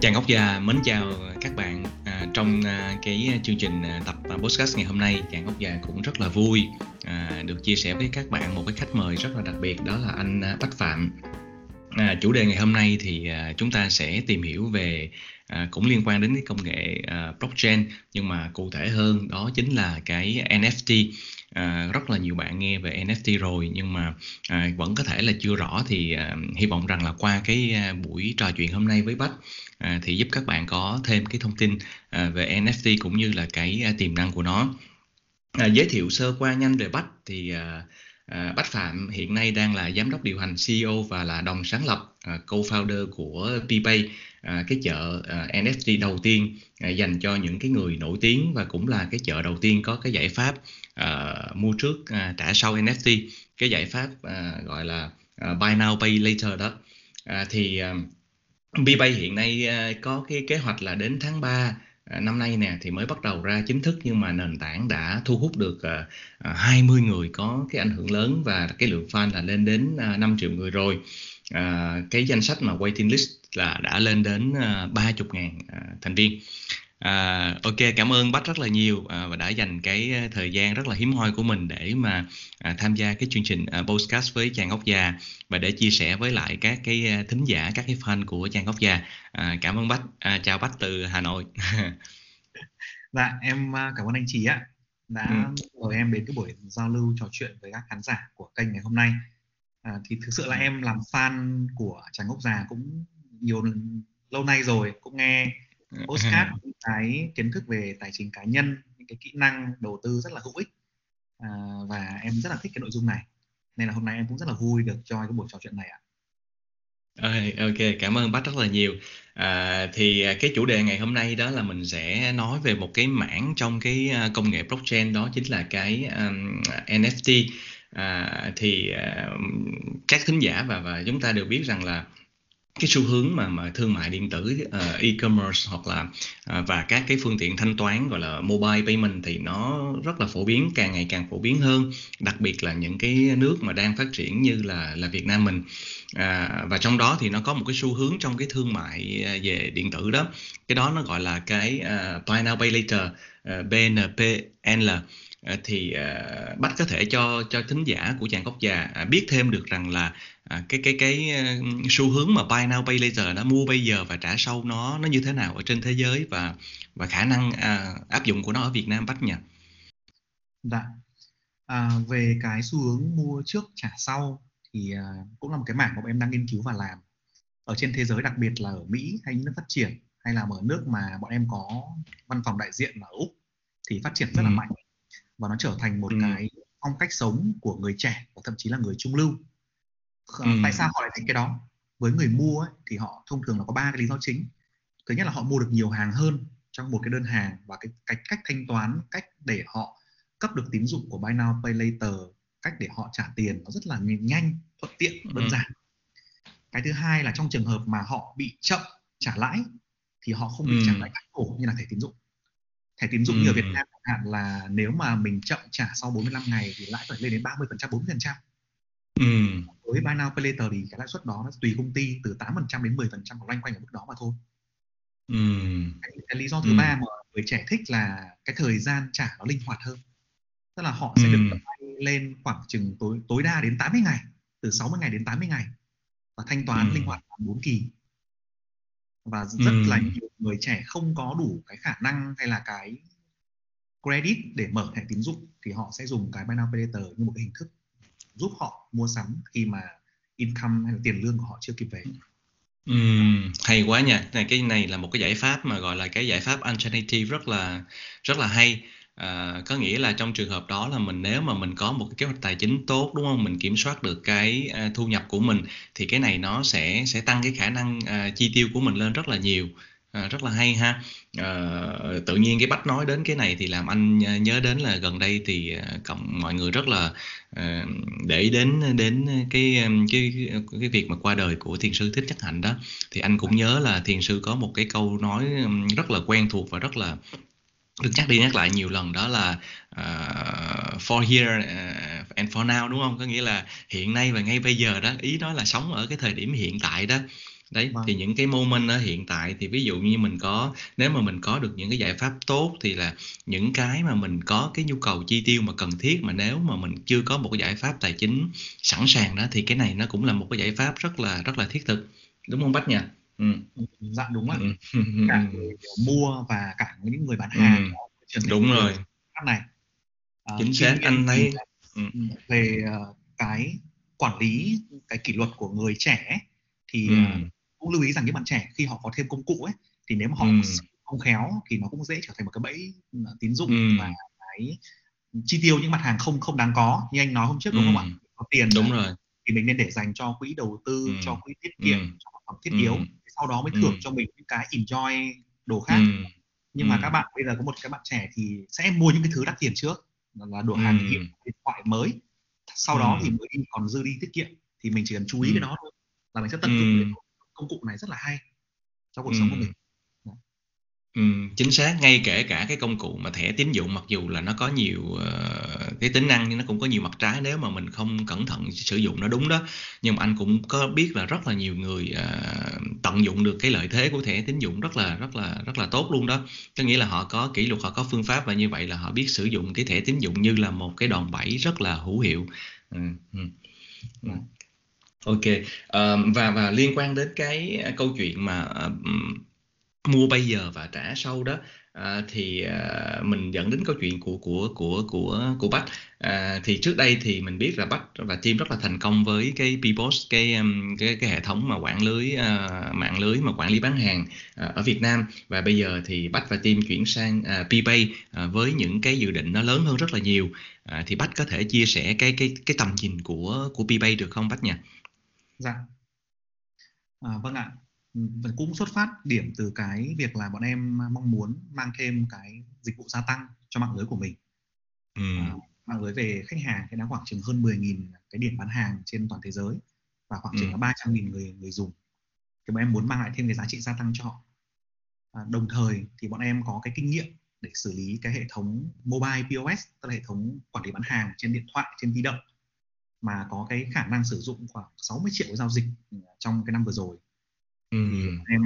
Chàng Ngọc Già mến chào các bạn à, trong à, cái chương trình à, tập à, podcast ngày hôm nay. Chàng Ngọc Già cũng rất là vui à, được chia sẻ với các bạn một cái khách mời rất là đặc biệt đó là anh à, Bách Phạm à, chủ đề ngày hôm nay thì à, chúng ta sẽ tìm hiểu về à, cũng liên quan đến cái công nghệ à, blockchain nhưng mà cụ thể hơn đó chính là cái NFT à, rất là nhiều bạn nghe về NFT rồi nhưng mà à, vẫn có thể là chưa rõ thì à, hy vọng rằng là qua cái à, buổi trò chuyện hôm nay với Bách à, thì giúp các bạn có thêm cái thông tin à, về NFT cũng như là cái à, tiềm năng của nó à, giới thiệu sơ qua nhanh về Bách thì à, À, Bách Phạm hiện nay đang là giám đốc điều hành CEO và là đồng sáng lập à, co-founder của PPay, à, cái chợ à, NFT đầu tiên à, dành cho những cái người nổi tiếng và cũng là cái chợ đầu tiên có cái giải pháp à, mua trước à, trả sau NFT, cái giải pháp à, gọi là à, buy now pay later đó. À, thì à, PPay hiện nay à, có cái kế hoạch là đến tháng 3 À, năm nay nè thì mới bắt đầu ra chính thức nhưng mà nền tảng đã thu hút được ờ, à, 20 người có cái ảnh hưởng lớn và cái lượng fan là lên đến à, 5 triệu người rồi. Cái danh sách mà waiting list là đã lên đến 30 ngàn uh, thành viên. À, ok cảm ơn Bách rất là nhiều à, và đã dành cái thời gian rất là hiếm hoi của mình để mà à, tham gia cái chương trình à, podcast với chàng ốc già và để chia sẻ với lại các cái thính giả các cái fan của chàng ốc già. À, cảm ơn Bách. À, chào Bách từ Hà Nội. Dạ em cảm ơn anh chị á đã ừ. mời em đến cái buổi giao lưu trò chuyện với các khán giả của kênh ngày hôm nay. À, thì thực sự là em làm fan của chàng ốc già cũng nhiều lâu nay rồi cũng nghe postcard những cái kiến thức về tài chính cá nhân những cái kỹ năng đầu tư rất là hữu ích à, và em rất là thích cái nội dung này. Nên là hôm nay em cũng rất là vui được cho cái buổi trò chuyện này ạ. Ok cảm ơn bác rất là nhiều. À, thì à, cái chủ đề ngày hôm nay đó là mình sẽ nói về một cái mảng trong cái à, công nghệ blockchain đó chính là cái um, NFT à, thì uh, các thính giả và và chúng ta đều biết rằng là cái xu hướng mà mà thương mại điện tử uh, e-commerce hoặc là uh, và các cái phương tiện thanh toán gọi là mobile payment thì nó rất là phổ biến càng ngày càng phổ biến hơn. Đặc biệt là những cái nước mà đang phát triển như là là Việt Nam mình. À, và trong đó thì nó có một cái xu hướng trong cái thương mại ờ, về điện tử đó. Cái đó nó gọi là cái uh, buy now pay later uh, BNPL Ờ, thì uh, bách có thể cho cho thính giả của chàng gốc già uh, biết thêm được rằng là uh, cái cái cái uh, xu hướng mà buy now pay later nó mua bây giờ và trả sau nó nó như thế nào ở trên thế giới và và khả năng uh, áp dụng của nó ở Việt Nam bách nhỉ? Dạ. À, về cái xu hướng mua trước trả sau thì uh, cũng là một cái mảng mà em đang nghiên cứu và làm ở trên thế giới đặc biệt là ở Mỹ hay những nước phát triển hay là ở nước mà bọn em có văn phòng đại diện ở Úc thì phát triển rất là ừ. mạnh và nó trở thành một ừ. cái phong cách sống của người trẻ và thậm chí là người trung lưu ừ. tại sao họ lại thích cái đó với người mua ấy, thì họ thông thường là có ba cái lý do chính thứ nhất là họ mua được nhiều hàng hơn trong một cái đơn hàng và cái, cái cách thanh toán cách để họ cấp được tín dụng của buy now pay later cách để họ trả tiền nó rất là nhanh thuận tiện đơn ừ. giản cái thứ hai là trong trường hợp mà họ bị chậm trả lãi thì họ không bị ừ. trả lãi cắt cổ như là thẻ tín dụng thẻ tín dụng ừ. như ở Việt Nam chẳng hạn là nếu mà mình chậm trả sau 45 ngày thì lãi phải lên đến 30 phần trăm 40 phần trăm ừ. với buy now pay later thì cái lãi suất đó nó tùy công ty từ 8 phần trăm đến 10 phần trăm loanh quanh ở mức đó mà thôi ừ. cái, cái lý do thứ ừ. ba mà người trẻ thích là cái thời gian trả nó linh hoạt hơn tức là họ sẽ ừ. được vay lên khoảng chừng tối tối đa đến 80 ngày từ 60 ngày đến 80 ngày và thanh toán ừ. linh hoạt 4 kỳ và rất ừ. là nhiều người trẻ không có đủ cái khả năng hay là cái credit để mở thẻ tín dụng thì họ sẽ dùng cái buy now pay later như một cái hình thức giúp họ mua sắm khi mà income hay là tiền lương của họ chưa kịp về. Ừ, hay quá nha. Này cái này là một cái giải pháp mà gọi là cái giải pháp alternative rất là rất là hay À, có nghĩa là trong trường hợp đó là mình nếu mà mình có một cái kế hoạch tài chính tốt đúng không? Mình kiểm soát được cái à, thu nhập của mình thì cái này nó sẽ sẽ tăng cái khả năng à, chi tiêu của mình lên rất là nhiều. À, rất là hay ha. À, tự nhiên cái bách nói đến cái này thì làm anh à, nhớ đến là gần đây thì à, cộng mọi người rất là à, để ý đến đến cái um, cái cái việc mà qua đời của thiền sư thích nhất hạnh đó thì anh cũng nhớ là thiền sư có một cái câu nói um, rất là quen thuộc và rất là được nhắc đi nhắc lại nhiều lần đó là uh, for here uh, and for now đúng không? Có nghĩa là hiện nay và ngay bây giờ đó ý đó là sống ở cái thời điểm hiện tại đó. Đấy vâng. thì những cái moment ở hiện tại thì ví dụ như mình có nếu mà mình có được những cái giải pháp tốt thì là những cái mà mình có cái nhu cầu chi tiêu mà cần thiết mà nếu mà mình chưa có một cái giải pháp tài chính sẵn sàng đó thì cái này nó cũng là một cái giải pháp rất là rất là thiết thực. Đúng không Bách nhỉ? Ừ. dạ đúng ạ Ừ. cả người mua và cả những người bán hàng Ừ. ở trường này Đúng rồi, pháp này À, chính xác anh thấy ừ. ừ, về ờ, cái quản lý cái kỷ luật của người trẻ thì Ừ. ờ, cũng lưu ý rằng những bạn trẻ khi họ có thêm công cụ ấy thì nếu mà họ Ừ. không khéo thì nó cũng dễ trở thành một cái bẫy ờ, tín dụng Ừ. và cái chi tiêu những mặt hàng không không đáng có như anh nói hôm trước đúng không ạ Ừ. có tiền Đúng ờ, rồi. thì mình nên để dành cho quỹ đầu tư Ừ. cho quỹ tiết Ừ. kiệm cho sản phẩm thiết Ừ. yếu sau đó mới Ừ. thưởng cho mình những cái enjoy đồ khác Ừ. nhưng mà Ừ. các bạn bây giờ có một cái bạn trẻ thì sẽ mua những cái thứ đắt tiền trước là đồ hàng hiệu Ừ. điện thoại mới sau Ừ. đó thì mới đi còn dư đi tiết kiệm thì mình chỉ cần chú ý Ừ. cái đó thôi là mình sẽ Ừ. tận dụng cái công cụ này rất là hay cho cuộc Ừ. sống của mình Ừ, chính xác ngay kể cả cái công cụ mà thẻ tín dụng mặc dù là nó có nhiều ờ, cái tính năng nhưng nó cũng có nhiều mặt trái nếu mà mình không cẩn thận sử dụng nó đúng đó nhưng mà anh cũng có biết là rất là nhiều người ờ, tận dụng được cái lợi thế của thẻ tín dụng rất là rất là rất là tốt luôn đó có nghĩa là họ có kỷ luật họ có phương pháp và như vậy là họ biết sử dụng cái thẻ tín dụng như là một cái đòn bẩy rất là hữu hiệu ừ, ừ. Vâng. Ok Ờ, và và liên quan đến cái câu chuyện mà ờ, mua bây giờ và trả sau đó. À, thì à, mình dẫn đến câu chuyện của của của của của Bách. À, thì trước đây thì mình biết là Bách và team rất là thành công với cái Bpost cái um, cái cái hệ thống mà quản lưới à, mạng lưới mà quản lý bán hàng à, ở Việt Nam. Và bây giờ thì Bách và team chuyển sang à, Bpay à, với những cái dự định nó lớn hơn rất là nhiều. À, thì Bách có thể chia sẻ cái cái cái tầm nhìn của của Bpay được không Bách nhỉ? dạ. À, vâng ạ. Ừ, và cũng xuất phát điểm từ cái việc là bọn em mong muốn mang thêm cái dịch vụ gia tăng cho mạng lưới của mình Ừ. à, mạng lưới về khách hàng thì đang khoảng chừng hơn 10.000 cái điểm bán hàng trên toàn thế giới và khoảng chừng Ừ. là 300.000 người người dùng thì bọn em muốn mang lại thêm cái giá trị gia tăng cho họ à, đồng thời thì bọn em có cái kinh nghiệm để xử lý cái hệ thống mobile POS tức là hệ thống quản lý bán hàng trên điện thoại trên di động mà có cái khả năng sử dụng khoảng 60 triệu giao dịch ừ, trong cái năm vừa rồi Ừ. em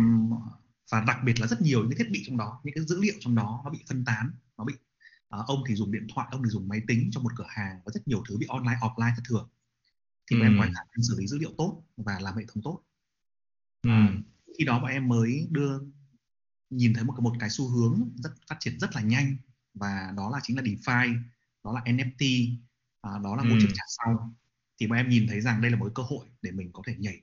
và đặc biệt là rất nhiều những thiết bị trong đó những cái dữ liệu trong đó nó bị phân tán nó bị à, ông thì dùng điện thoại ông thì dùng máy tính trong một cửa hàng và rất nhiều thứ bị online offline thất thường thì bọn em có Ừ. khả năng xử lý dữ liệu tốt và làm hệ thống tốt Ừ. à, khi đó bọn em mới đưa nhìn thấy một cái một cái xu hướng rất phát triển rất là nhanh và đó là chính là DeFi đó là NFT à, đó là trước Ừ. trả sau thì bọn em nhìn thấy rằng đây là một cơ hội để mình có thể nhảy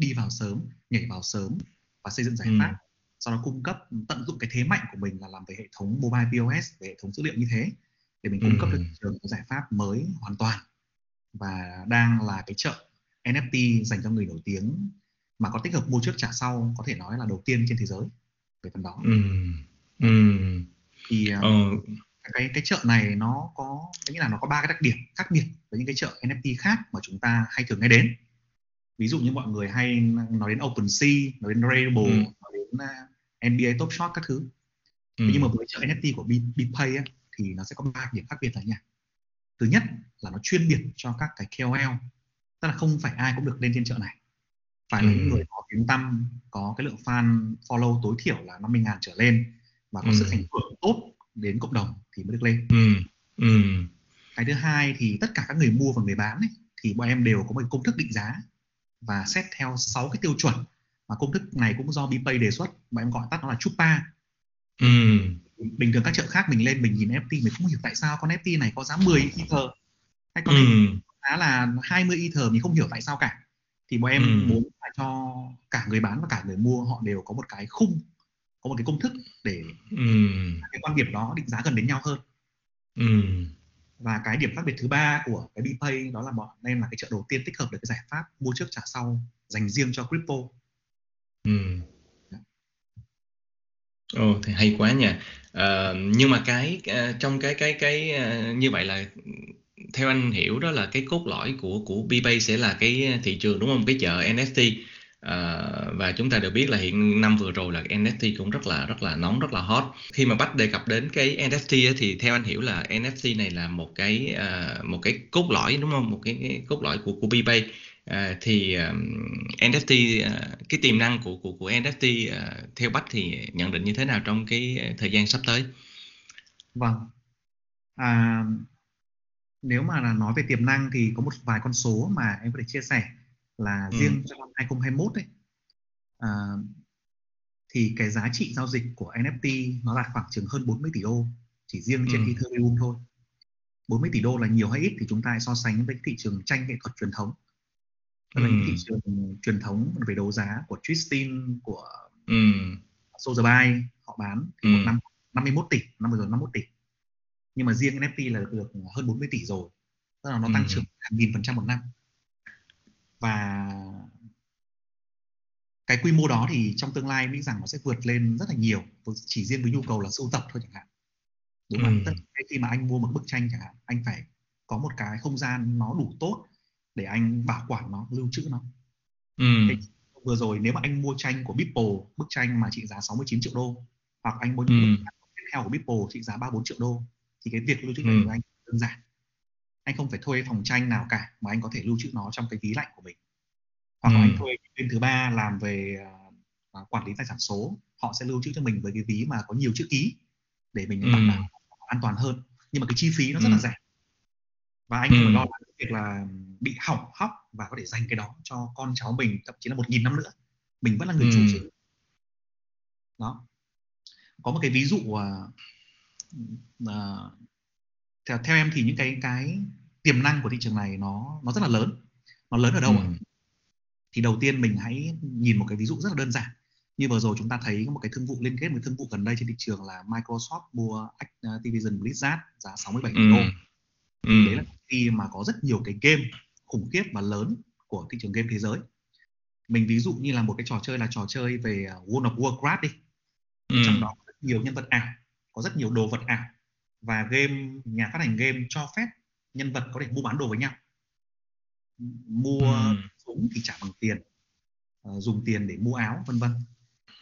đi vào sớm nhảy vào sớm và xây dựng giải Ừ. pháp sau đó cung cấp tận dụng cái thế mạnh của mình là làm về hệ thống mobile POS về hệ thống dữ liệu như thế để mình cung cấp cho Ừ. thị trường một giải pháp mới hoàn toàn và đang là cái chợ NFT dành cho người nổi tiếng mà có tích hợp mua trước trả sau có thể nói là đầu tiên trên thế giới về phần đó Ừ. Ừ. thì à, Ờ. cái cái chợ này nó có nghĩa là nó có ba cái đặc điểm khác biệt với những cái chợ NFT khác mà chúng ta hay thường nghe đến ví dụ như mọi người hay nói đến OpenSea nói đến Rarible Ừ. nói đến uh, NBA Top Shot các thứ Ừ. Nhưng mà với chợ NFT của B- BPay á, thì nó sẽ có ba điểm khác biệt là nha thứ nhất là nó chuyên biệt cho các cái KOL tức là không phải ai cũng được lên trên chợ này phải là Ừ. những người có tiếng tăm có cái lượng fan follow tối thiểu là 50.000 trở lên và có Ừ. sức ảnh hưởng tốt đến cộng đồng thì mới được lên Ừ. Ừ. cái thứ hai thì tất cả các người mua và người bán ấy, thì bọn em đều có một công thức định giá và xét theo 6 cái tiêu chuẩn mà công thức này cũng do BPay đề xuất bọn em gọi tắt nó là chupa Ừ. bình thường các chợ khác mình lên mình nhìn NFT mình không hiểu tại sao con NFT này có giá 10 ether hay con Ừ. Giá là 20 ether mình không hiểu tại sao cả thì bọn em Ừ. muốn là cho cả người bán và cả người mua họ đều có một cái khung có một cái công thức để Ừ. cái quan điểm đó định giá gần đến nhau hơn Ừ và cái điểm khác biệt thứ ba của cái BPay đó là bọn em là cái chợ đầu tiên tích hợp được cái giải pháp mua trước trả sau dành riêng cho crypto Ừ. Ồ, thì hay quá nhỉ. À, ờ, nhưng mà cái ờ, trong cái cái cái ờ, như vậy là theo anh hiểu đó là cái cốt lõi của của BPay sẽ là cái thị trường đúng không? Cái chợ NFT. À, và chúng ta đều biết là hiện năm vừa rồi là NFT cũng rất là rất là nóng rất là hot. Khi mà Bách đề cập đến cái NFT ấy, thì theo anh hiểu là NFT này là một cái uh, một cái cốt lõi đúng không? Một cái, cái cốt lõi của của BPay. À, ờ, thì um, NFT uh, cái tiềm năng của của của NFT uh, theo Bách thì nhận định như thế nào trong cái thời gian sắp tới? Vâng. À, nếu mà là nói về tiềm năng thì có một vài con số mà em có thể chia sẻ là Ừ. riêng trong năm 2021 ấy à, thì cái giá trị giao dịch của NFT nó đạt khoảng chừng hơn 40 tỷ đô chỉ riêng trên Ừ. Ethereum thôi 40 tỷ đô là nhiều hay ít thì chúng ta hãy so sánh với thị trường tranh nghệ thuật truyền thống tức là Ừ. những thị trường truyền thống về đấu giá của Tristin của Ừ. Sotheby's họ bán thì Ừ. một năm 51 tỷ năm vừa rồi 51 tỷ nhưng mà riêng NFT là được hơn 40 tỷ rồi tức là nó tăng Ừ. trưởng hàng nghìn phần trăm một năm và cái quy mô đó thì trong tương lai nghĩ rằng nó sẽ vượt lên rất là nhiều chỉ riêng với nhu cầu là sưu tập thôi chẳng hạn đúng không? Ừ. Tức là khi mà anh mua một bức tranh chẳng hạn anh phải có một cái không gian nó đủ tốt để anh bảo quản nó lưu trữ nó Ừ. Thế vừa rồi nếu mà anh mua tranh của Beeple bức tranh mà trị giá 69 triệu đô hoặc anh mua Ừ. những bức tranh tiếp theo của Beeple trị giá 3 4 triệu đô thì cái việc lưu trữ này Ừ. của anh đơn giản anh không phải thuê phòng tranh nào cả mà anh có thể lưu trữ nó trong cái ví lạnh của mình hoặc là Ừ. anh thuê bên thứ ba làm về à, quản lý tài sản số họ sẽ lưu trữ cho mình với cái ví mà có nhiều chữ ký để mình Ừ. đảm bảo an toàn hơn nhưng mà cái chi phí nó rất là Ừ. rẻ và anh Ừ. phải lo lắng việc là bị hỏng hóc và có thể dành cái đó cho con cháu mình thậm chí là một nghìn năm nữa mình vẫn là người Ừ. chủ sở đó có một cái ví dụ à, à, theo, theo em thì những cái cái tiềm năng của thị trường này nó nó rất là lớn nó lớn ở đâu ạ Ừ. thì đầu tiên mình hãy nhìn một cái ví dụ rất là đơn giản như vừa rồi chúng ta thấy có một cái thương vụ liên kết với thương vụ gần đây trên thị trường là Microsoft mua Activision Blizzard giá 67 tỷ Ừ. đô Ừ. đấy là khi mà có rất nhiều cái game khủng khiếp và lớn của thị trường game thế giới mình ví dụ như là một cái trò chơi là trò chơi về World of Warcraft đi Ừ. trong đó có rất nhiều nhân vật ảo có rất nhiều đồ vật ảo và game nhà phát hành game cho phép nhân vật có thể mua bán đồ với nhau mua Ừ. súng thì trả bằng tiền ờ, dùng tiền để mua áo vân vân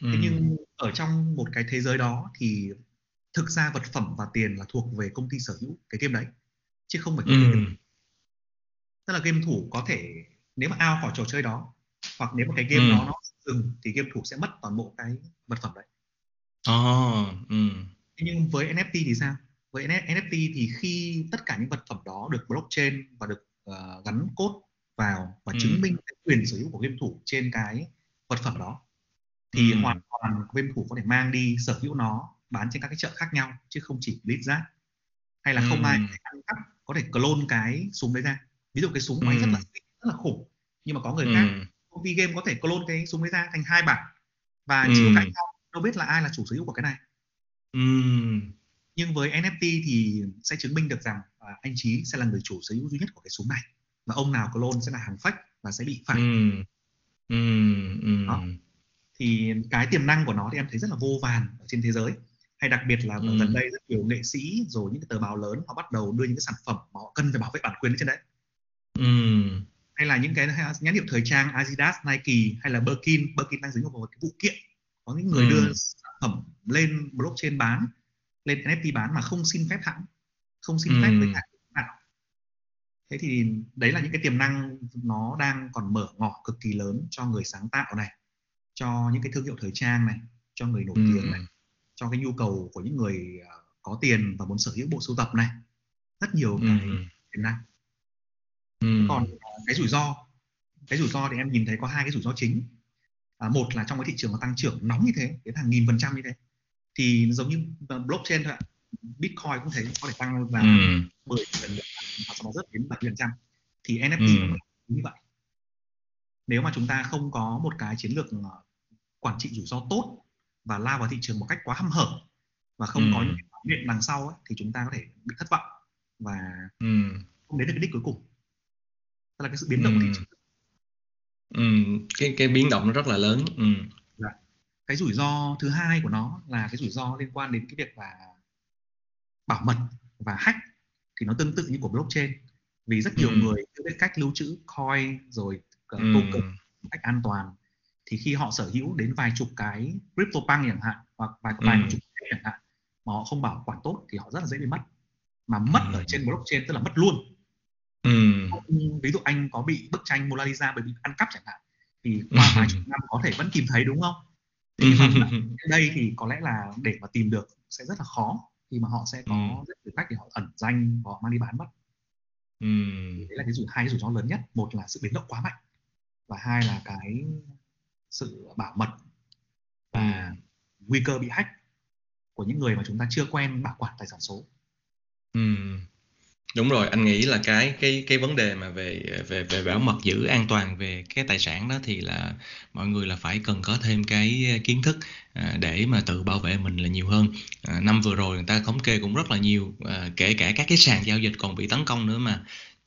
Ừ. thế nhưng ở trong một cái thế giới đó thì thực ra vật phẩm và tiền là thuộc về công ty sở hữu cái game đấy chứ không phải Ừ. game tức là game thủ có thể nếu mà out khỏi trò chơi đó hoặc nếu mà cái game Ừ. đó nó dừng thì game thủ sẽ mất toàn bộ cái vật phẩm đấy Ồ. Ừ. Thế nhưng với NFT thì sao với NFT thì khi tất cả những vật phẩm đó được blockchain và được ờ, gắn code vào và Ừ. chứng minh cái quyền sở hữu của game thủ trên cái vật phẩm đó thì Ừ. hoàn toàn game thủ có thể mang đi sở hữu nó bán trên các cái chợ khác nhau chứ không chỉ Blizzard hay là không Ừ. ai có thể ăn cắp có thể clone cái súng đấy ra ví dụ cái súng anh Ừ. rất là rất là khủng nhưng mà có người Ừ. khác công ty game có thể clone cái súng đấy ra thành hai bản và Ừ. chỉ có cãi nhau đâu biết là ai là chủ sở hữu của cái này Ừ. nhưng với NFT thì sẽ chứng minh được rằng à, anh Chí sẽ là người chủ sở hữu duy nhất của cái súng này và ông nào clone sẽ là hàng fake và sẽ bị phạt Ừ. Ừ. Ừ. Đó. thì cái tiềm năng của nó thì em thấy rất là vô vàn ở trên thế giới hay đặc biệt là Ừ. gần đây rất nhiều nghệ sĩ rồi những cái tờ báo lớn họ bắt đầu đưa những cái sản phẩm mà họ cần phải bảo vệ bản quyền trên đấy Ừ. hay là những cái nhãn hiệu thời trang Adidas, Nike hay là Birkin, Birkin đang dính vào một cái vụ kiện có những người Ừ. đưa sản phẩm lên blockchain bán lên NFT bán mà không xin phép hãng không xin Ừ. phép với cả nào thế thì đấy là những cái tiềm năng nó đang còn mở ngỏ cực kỳ lớn cho người sáng tạo này cho những cái thương hiệu thời trang này cho người nổi Ừ. tiếng này cho cái nhu cầu của những người ờ, có tiền và muốn sở hữu bộ sưu tập này rất nhiều Ừ. cái tiềm năng Ừ. còn ờ, cái rủi ro cái rủi ro thì em nhìn thấy có hai cái rủi ro chính à, một là trong cái thị trường nó tăng trưởng nóng như thế đến hàng nghìn phần trăm như thế thì giống như blockchain thôi ạ bitcoin cũng thế có thể tăng là Ừ. 10 lần và sau đó rớt đến 70 phần trăm thì NFT Ừ. nó cũng như vậy nếu mà chúng ta không có một cái chiến lược ờ, quản trị rủi ro tốt và lao vào thị trường một cách quá hăm hở và không Ừ. có những biện đằng sau ấy, thì chúng ta có thể bị thất vọng và Ừ. không đến được cái đích cuối cùng tức là cái sự biến động của thị Ừ. trường Ừ. cái cái biến động nó rất là lớn ừ. Cái rủi ro thứ hai của nó là cái rủi ro liên quan đến cái việc là bảo mật và hack thì nó tương tự như của blockchain vì rất nhiều Ừ. người chưa biết cách lưu trữ coin rồi uh, Ừ. token một cách an toàn thì khi họ sở hữu đến vài chục cái CryptoPunk chẳng hạn hoặc vài vài Ừ. chục cái chẳng hạn mà họ không bảo quản tốt thì họ rất là dễ bị mất mà mất Ừ. ở trên blockchain tức là mất luôn Ừ. ví dụ anh có bị bức tranh Mona Lisa bởi bị ăn cắp chẳng hạn thì qua vài chục năm có thể vẫn tìm thấy đúng không đây thì có lẽ là để mà tìm được sẽ rất là khó khi mà họ sẽ có Ừm. rất nhiều cách để họ ẩn danh và họ mang đi bán mất Ừm. đấy là cái rủi hai cái rủi ro lớn nhất một là sự biến động quá mạnh và hai là cái sự bảo mật và nguy cơ bị hack của những người mà chúng ta chưa quen bảo quản tài sản số Ừm. Đúng rồi, anh nghĩ là cái cái cái vấn đề mà về về về bảo mật giữ an toàn về cái tài sản đó thì là mọi người là phải cần có thêm cái ờ, kiến thức à, để mà tự bảo vệ mình là nhiều hơn. À, năm vừa rồi người ta thống kê cũng rất là nhiều, à, kể cả các cái sàn giao dịch còn bị tấn công nữa mà.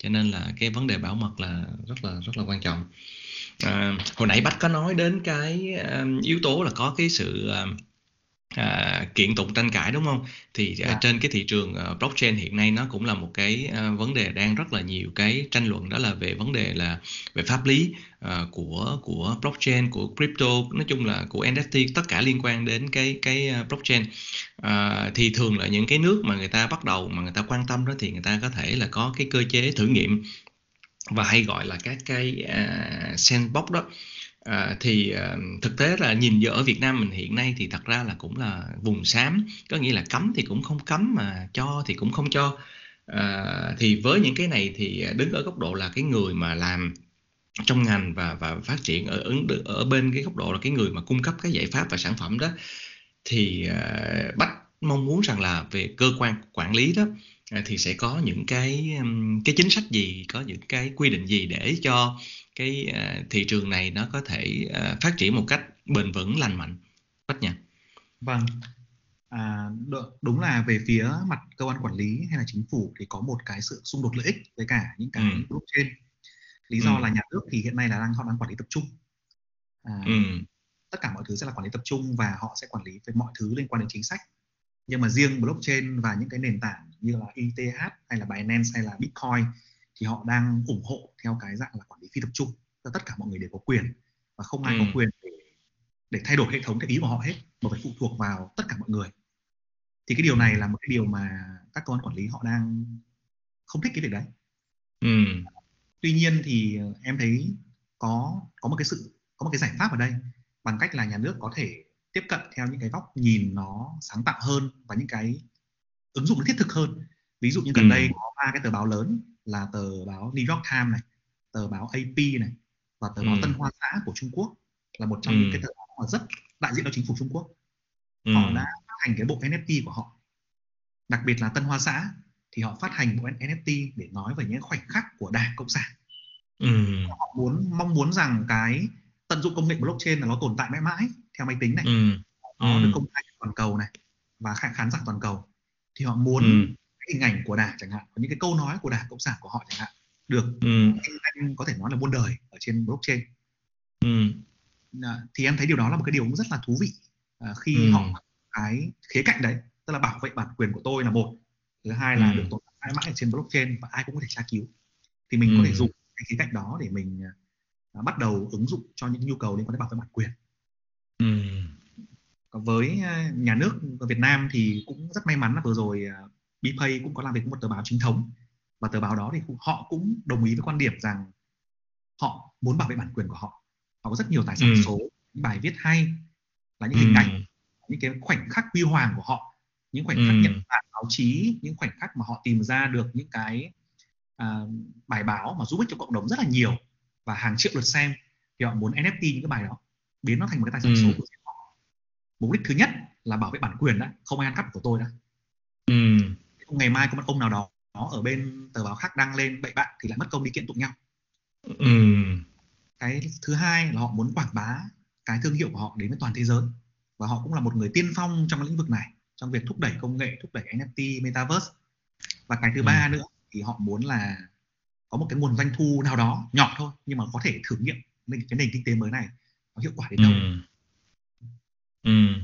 Cho nên là cái vấn đề bảo mật là rất là rất là quan trọng. À, hồi nãy Bách có nói đến cái yếu tố là có cái sự à, kiện tụng tranh cãi đúng không? Thì à, Dạ. trên cái thị trường à, blockchain hiện nay nó cũng là một cái à, vấn đề đang rất là nhiều cái tranh luận đó là về vấn đề là về pháp lý à, của của blockchain, của crypto, nói chung là của NFT tất cả liên quan đến cái cái à, blockchain. À, thì thường là những cái nước mà người ta bắt đầu mà người ta quan tâm đó thì người ta có thể là có cái cơ chế thử nghiệm và hay gọi là các cái à, sandbox đó À, thì uh, thực tế là nhìn giờ ở Việt Nam mình hiện nay thì thật ra là cũng là vùng xám. Có nghĩa là cấm thì cũng không cấm mà cho thì cũng không cho. À, thì với những cái này thì đứng ở góc độ là cái người mà làm trong ngành và và phát triển ở ứng ở bên cái góc độ là cái người mà cung cấp cái giải pháp và sản phẩm đó thì uh, Bách mong muốn rằng là về cơ quan quản lý đó uh, thì sẽ có những cái um, cái chính sách gì có những cái quy định gì để cho cái uh, thị trường này nó có thể uh, phát triển một cách bền vững lành mạnh Bách nhỉ Vâng à, đúng là về phía mặt cơ quan quản lý hay là chính phủ thì có một cái sự xung đột lợi ích với cả những cái ừ. blockchain lý do ừ. là nhà nước thì hiện nay là đang họ đang quản lý tập trung à, ừ. tất cả mọi thứ sẽ là quản lý tập trung và họ sẽ quản lý về mọi thứ liên quan đến chính sách nhưng mà riêng blockchain và những cái nền tảng như là ETH hay là Binance hay là Bitcoin thì họ đang ủng hộ theo cái dạng là quản lý phi tập trung cho tất cả mọi người đều có quyền và không ai ừ. có quyền để, để thay đổi hệ thống theo ý của họ hết mà phải phụ thuộc vào tất cả mọi người thì cái điều này là một cái điều mà các cơ quan quản lý họ đang không thích cái việc đấy ừ. tuy nhiên thì em thấy có có một cái sự có một cái giải pháp ở đây bằng cách là nhà nước có thể tiếp cận theo những cái góc nhìn nó sáng tạo hơn và những cái ứng dụng nó thiết thực hơn ví dụ như gần ừ. đây có ba cái tờ báo lớn là tờ báo New York Times này tờ báo AP này và tờ báo ừ. Tân Hoa Xã của Trung Quốc là một trong ừ. những cái tờ báo mà rất đại diện cho chính phủ Trung Quốc ừ. họ đã phát hành cái bộ NFT của họ đặc biệt là Tân Hoa Xã thì họ phát hành bộ NFT để nói về những khoảnh khắc của Đảng Cộng sản ừ. họ muốn mong muốn rằng cái tận dụng công nghệ blockchain là nó tồn tại mãi mãi theo máy tính này ừ. nó ừ. được công khai toàn cầu này và khán khán giả toàn cầu thì họ muốn ừ. Hình ảnh của đảng chẳng hạn có những cái câu nói của đảng cộng sản của họ chẳng hạn được ừ. anh có thể nói là muôn đời ở trên blockchain ừ. thì em thấy điều đó là một cái điều cũng rất là thú vị à, khi ừ. họ cái khía cạnh đấy tức là bảo vệ bản quyền của tôi là một thứ hai là ừ. được tồn tại mãi trên blockchain và ai cũng có thể tra cứu thì mình ừ. có thể dùng cái khía cạnh đó để mình uh, bắt đầu ứng dụng cho những nhu cầu liên quan đến bảo vệ bản quyền ừ. với uh, nhà nước Việt Nam thì cũng rất may mắn là vừa rồi BPay cũng có làm việc với một tờ báo chính thống và tờ báo đó thì cũng, họ cũng đồng ý với quan điểm rằng họ muốn bảo vệ bản quyền của họ họ có rất nhiều tài sản ừ. số những bài viết hay là những hình ảnh những cái khoảnh khắc huy hoàng của họ những khoảnh khắc ừ. nhận bản báo chí những khoảnh khắc mà họ tìm ra được những cái uh, bài báo mà giúp ích cho cộng đồng rất là nhiều và hàng triệu lượt xem thì họ muốn NFT những cái bài đó biến nó thành một cái tài sản ừ. số của họ mục đích thứ nhất là bảo vệ bản quyền đó không ai ăn cắp của tôi đó ừ. Ngày mai có một ông nào đó nó ở bên tờ báo khác đăng lên bậy bạn thì lại mất công đi kiện tụng nhau ừ. cái thứ hai là họ muốn quảng bá cái thương hiệu của họ đến với toàn thế giới và họ cũng là một người tiên phong trong lĩnh vực này trong việc thúc đẩy công nghệ thúc đẩy NFT metaverse và cái thứ ừ. ba nữa thì họ muốn là có một cái nguồn doanh thu nào đó nhỏ thôi nhưng mà có thể thử nghiệm cái nền kinh tế mới này có hiệu quả đến đâu ừ. Ừm.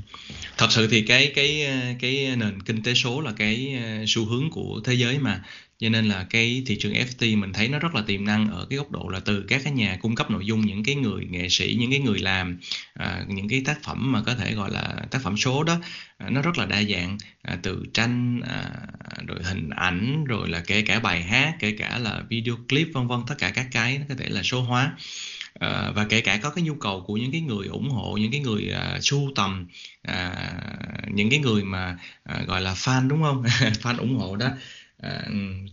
Thật sự thì cái cái, cái nền kinh tế số là cái, ờ, xu hướng của thế giới mà, cho nên là cái thị trường NFT mình thấy nó rất là tiềm năng ở cái góc độ là từ các cái nhà cung cấp nội dung, những cái người nghệ sĩ, những cái người làm, à, những cái tác phẩm mà có thể gọi là tác phẩm số đó, à, nó rất là đa dạng, à, từ tranh, à, rồi hình ảnh, rồi là kể cả bài hát, kể cả là video clip, vân vân, tất cả các cái nó có thể là số hóa. Ờ, và kể cả có cái nhu cầu của những cái người ủng hộ, những cái người, à, sưu tầm, à, những cái người mà, à, gọi là, fan, đúng không Fan ủng hộ đó, à,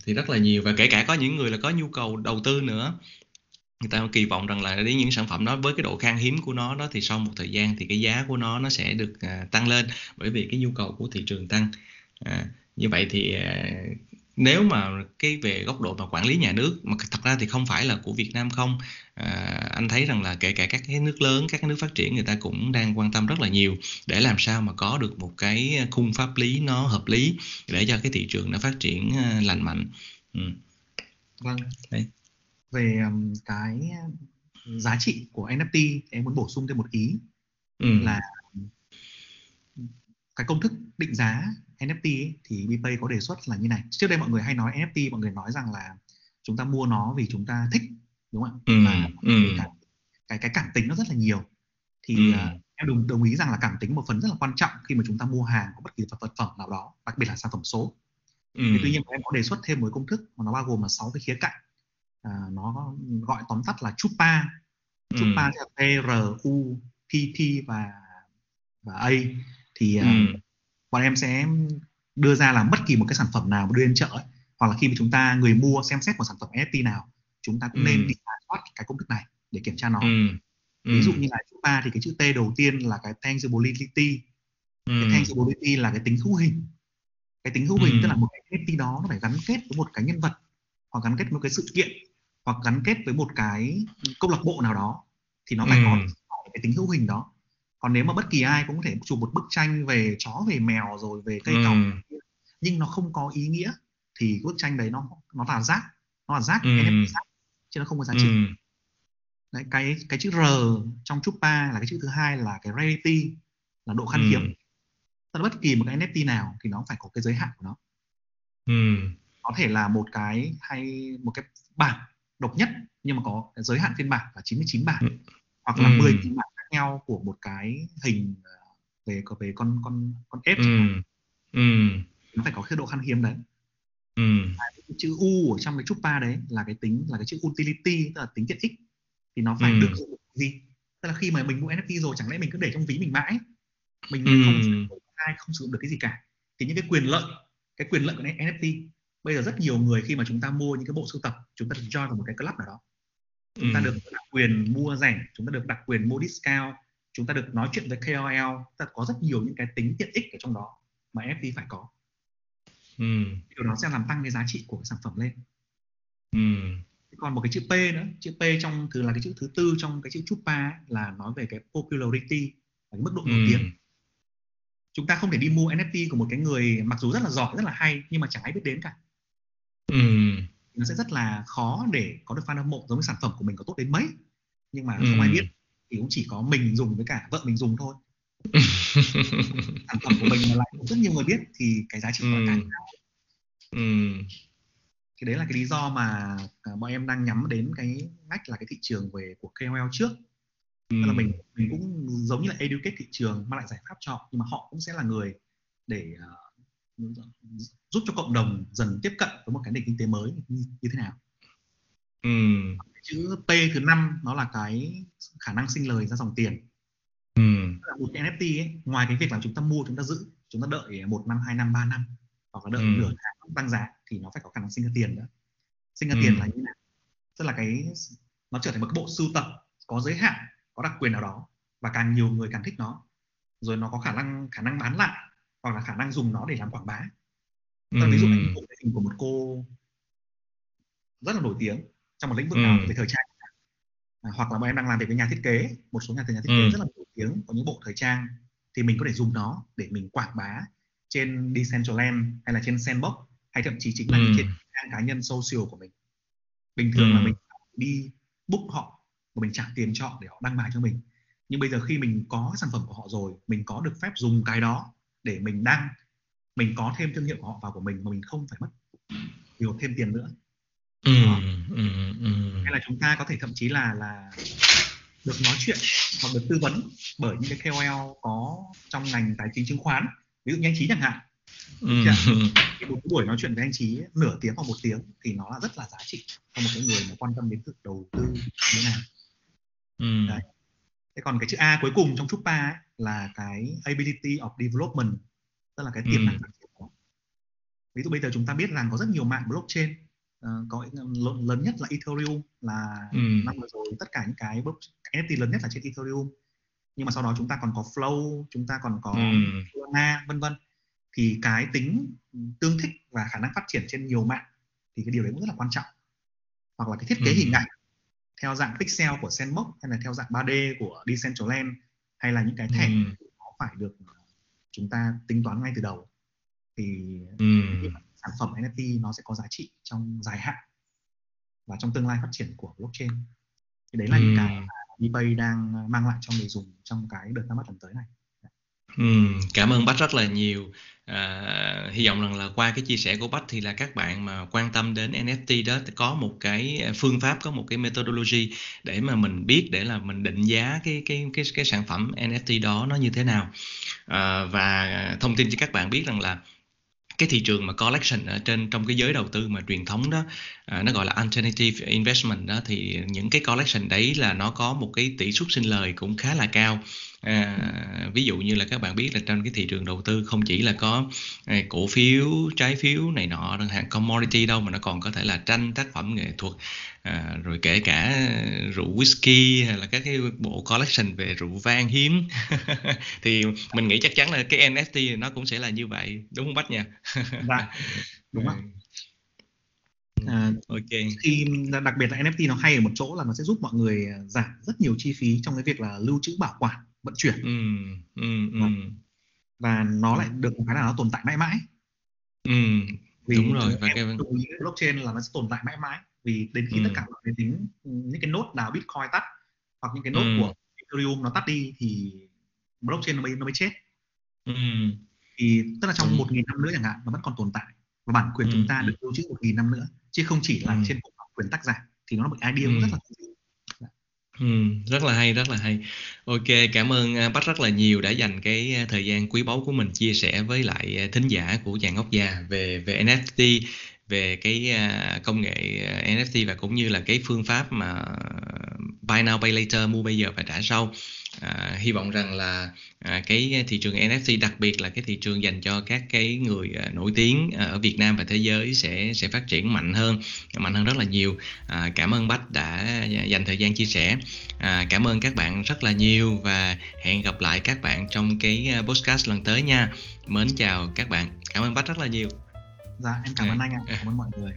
thì rất là nhiều và kể cả có những người là có nhu cầu đầu tư nữa. Người ta kỳ vọng rằng là đến những sản phẩm đó với cái độ khan hiếm của nó đó thì sau một thời gian thì cái giá của nó nó sẽ được, à, tăng lên, bởi vì cái nhu cầu của thị trường tăng. À, như vậy thì, à, nếu mà cái về góc độ mà quản lý nhà nước mà thật ra thì không phải là của Việt Nam không, à, anh thấy rằng là kể cả các cái nước lớn, các cái nước phát triển người ta cũng đang quan tâm rất là nhiều để làm sao mà có được một cái khung pháp lý nó hợp lý để cho cái thị trường nó phát triển à, lành mạnh. Ừ. Vâng. Đấy. Về cái giá trị của NFT em muốn bổ sung thêm một ý ừ. là cái công thức định giá NFT ấy, thì BPay có đề xuất là như này trước đây mọi người hay nói NFT mọi người nói rằng là chúng ta mua nó vì chúng ta thích đúng không ạ ừ, và ừ. Cái, cái cái cảm tính nó rất là nhiều thì ừ. uh, em đồng đồng ý rằng là cảm tính một phần rất là quan trọng khi mà chúng ta mua hàng của bất kỳ vật phẩm nào đó đặc biệt là sản phẩm số ừ. thì tuy nhiên em có đề xuất thêm một công thức mà nó bao gồm là sáu cái khía cạnh à, nó gọi tóm tắt là chupa chupa ừ. T R U P P và và A thì uh, ừ bọn em sẽ đưa ra là bất kỳ một cái sản phẩm nào đưa lên chợ ấy, hoặc là khi mà chúng ta người mua xem xét một sản phẩm NFT nào chúng ta cũng ừ. nên đi soát cái công thức này để kiểm tra nó ừ. ví dụ ừ. như là chữ ba thì cái chữ T đầu tiên là cái tangibility ừ. cái tangibility là cái tính hữu hình cái tính hữu hình ừ. tức là một cái NFT đó nó phải gắn kết với một cái nhân vật hoặc gắn kết với một cái sự kiện hoặc gắn kết với một cái câu lạc bộ nào đó thì nó phải ừ. có cái tính hữu hình đó còn nếu mà bất kỳ ai cũng có thể chụp một bức tranh về chó về mèo rồi về cây còng ừ. nhưng nó không có ý nghĩa thì bức tranh đấy nó nó là rác nó là rác ừ. rác chứ nó không có giá trị ừ. đấy, cái cái chữ r trong chupa là cái chữ thứ hai là cái rarity là độ khan ừ. hiếm tức là bất kỳ một cái NFT nào thì nó phải có cái giới hạn của nó ừ. có thể là một cái hay một cái bản độc nhất nhưng mà có giới hạn phiên bản là 99 bản ừ. hoặc là ừ. 10 phiên bản nhau của một cái hình ờ, về về con con con ép ừ. ừ. nó phải có cái độ khan hiếm đấy ừ. cái chữ u ở trong cái chupa đấy là cái tính là cái chữ utility tức là tính tiện ích thì nó phải ừ. được dụng gì tức là khi mà mình mua NFT rồi chẳng lẽ mình cứ để trong ví mình mãi mình ừ. không sử dụng ai không sử dụng được cái gì cả thì những cái quyền lợi cái quyền lợi của NFT bây giờ rất nhiều người khi mà chúng ta mua những cái bộ sưu tập chúng ta được join vào một cái club nào đó chúng ta ừ. được đặc quyền mua rẻ chúng ta được đặc quyền mua discount chúng ta được nói chuyện với KOL ta có rất nhiều những cái tính tiện ích ở trong đó mà FT phải có ừ. điều đó sẽ làm tăng cái giá trị của cái sản phẩm lên ừ. còn một cái chữ P nữa chữ P trong thứ là cái chữ thứ tư trong cái chữ chupa là nói về cái popularity cái mức độ nổi ừ. tiếng chúng ta không thể đi mua NFT của một cái người mặc dù rất là giỏi rất là hay nhưng mà chẳng ai biết đến cả ừ nó sẽ rất là khó để có được fan hâm mộ giống như sản phẩm của mình có tốt đến mấy nhưng mà ừ. không ai biết thì cũng chỉ có mình dùng với cả vợ mình dùng thôi sản phẩm của mình mà lại rất nhiều người biết thì cái giá trị nó ừ. càng cao ừ. thì đấy là cái lý do mà à, bọn em đang nhắm đến cái ngách là cái thị trường về của KOL trước ừ. là mình mình cũng giống như là educate thị trường mang lại giải pháp cho họ nhưng mà họ cũng sẽ là người để uh, giúp cho cộng đồng dần tiếp cận với một cái nền kinh tế mới như, như thế nào ừ. chữ P thứ năm nó là cái khả năng sinh lời ra dòng tiền ừ. một cái NFT ấy, ngoài cái việc là chúng ta mua chúng ta giữ chúng ta đợi một năm hai năm ba năm hoặc là đợi ừ. nửa tháng tăng giá thì nó phải có khả năng sinh ra tiền nữa sinh ra ừ. tiền là như nào tức là cái nó trở thành một cái bộ sưu tập có giới hạn có đặc quyền nào đó và càng nhiều người càng thích nó rồi nó có khả năng khả năng bán lại hoặc là khả năng dùng nó để làm quảng bá ừ. ví dụ như một hình của một cô rất là nổi tiếng trong một lĩnh vực ừ. nào về thời trang à, hoặc là bọn em đang làm việc với nhà thiết kế một số nhà nhà thiết kế ừ. rất là nổi tiếng có những bộ thời trang thì mình có thể dùng nó để mình quảng bá trên Decentraland hay là trên Sandbox hay thậm chí chính là ừ. trên trang cá nhân social của mình bình thường ừ. là mình đi book họ và mình trả tiền cho họ để họ đăng bài cho mình nhưng bây giờ khi mình có cái sản phẩm của họ rồi mình có được phép dùng cái đó để mình đăng mình có thêm thương hiệu của họ vào của mình mà mình không phải mất nhiều thêm tiền nữa ừ, Đó. ừ, ừ. hay là chúng ta có thể thậm chí là là được nói chuyện hoặc được tư vấn bởi những cái KOL có trong ngành tài chính chứng khoán ví dụ như anh Chí chẳng hạn Ừ. Thì một buổi nói chuyện với anh Chí nửa tiếng hoặc một tiếng thì nó là rất là giá trị cho một cái người mà quan tâm đến việc đầu tư như thế nào Ừ. Đấy. Thế còn cái chữ A cuối cùng trong Chukpa ấy là cái ability of development tức là cái tiềm Ừ. năng phát triển của ví dụ bây giờ chúng ta biết rằng có rất nhiều mạng blockchain ờ, có lớn, nhất là Ethereum là Ừ. năm vừa rồi tất cả những cái NFT lớn nhất là trên Ethereum nhưng mà sau đó chúng ta còn có Flow chúng ta còn có Ừ. Solana vân vân thì cái tính tương thích và khả năng phát triển trên nhiều mạng thì cái điều đấy cũng rất là quan trọng hoặc là cái thiết kế Ừ. hình ảnh theo dạng pixel của Sandbox hay là theo dạng 3D của Decentraland hay là những cái thẻ Ừ. nó phải được chúng ta tính toán ngay từ đầu thì Ừ. sản phẩm NFT nó sẽ có giá trị trong dài hạn và trong tương lai phát triển của blockchain thì đấy là những Ừ. cái mà eBay đang mang lại cho người dùng trong cái đợt ra mắt lần tới này Cảm ơn Bách rất là nhiều. À, hy vọng rằng là qua cái chia sẻ của Bách thì là các bạn mà quan tâm đến NFT đó có một cái phương pháp, có một cái methodology để mà mình biết để là mình định giá cái cái cái cái sản phẩm NFT đó nó như thế nào. À, và thông tin cho các bạn biết rằng là cái thị trường mà collection ở trên trong cái giới đầu tư mà truyền thống đó à, nó gọi là alternative investment đó thì những cái collection đấy là nó có một cái tỷ suất sinh lời cũng khá là cao à, ví dụ như là các bạn biết là trong cái thị trường đầu tư không chỉ là có à, cổ phiếu trái phiếu này nọ hàng commodity đâu mà nó còn có thể là tranh tác phẩm nghệ thuật à, rồi kể cả rượu whisky hay là các cái bộ collection về rượu vang hiếm. Thì mình nghĩ chắc chắn là cái NFT nó cũng sẽ là như vậy đúng không Bách nha dạ đúng không Ừ. à, ok. khi đặc biệt là NFT nó hay ở một chỗ là nó sẽ giúp mọi người giảm rất nhiều chi phí trong cái việc là lưu trữ bảo quản vận chuyển ừ ừ ừ và nó lại được một cái là nó tồn tại mãi mãi ừ vì Đúng rồi, và em cái- đồng ý với blockchain là nó sẽ tồn tại mãi mãi vì đến khi Ừ. tất cả mọi cái tính những cái nốt nào bitcoin tắt hoặc những cái nốt Ừ. của ethereum nó tắt đi thì blockchain nó mới nó mới chết ừ thì tức là trong Đúng. một nghìn năm nữa chẳng hạn nó vẫn còn tồn tại và bản quyền Ừ, chúng ta ừ. được lưu trữ một nghìn năm nữa chứ không chỉ là Ừ. trên bản quyền tác giả thì nó là một idea Ừ. rất là Ừ, rất là hay, rất là hay. Ok, cảm ơn à, Bách rất là nhiều đã dành cái à, thời gian quý báu của mình chia sẻ với lại à, thính giả của Chàng Ngốc Già về về NFT, về cái à, công nghệ à, NFT và cũng như là cái phương pháp mà buy now pay later mua bây giờ và trả sau. À, hy vọng rằng là à, cái thị trường NFT đặc biệt là cái thị trường dành cho các cái người à, nổi tiếng à, ở Việt Nam và thế giới sẽ sẽ phát triển mạnh hơn, mạnh hơn rất là nhiều. À, cảm ơn Bách đã dành thời gian chia sẻ. À, cảm ơn các bạn rất là nhiều và hẹn gặp lại các bạn trong cái à, podcast lần tới nha. Mến chào các bạn. Cảm ơn Bách rất là nhiều. dạ em cảm Ừ. ơn anh ạ cảm ơn mọi người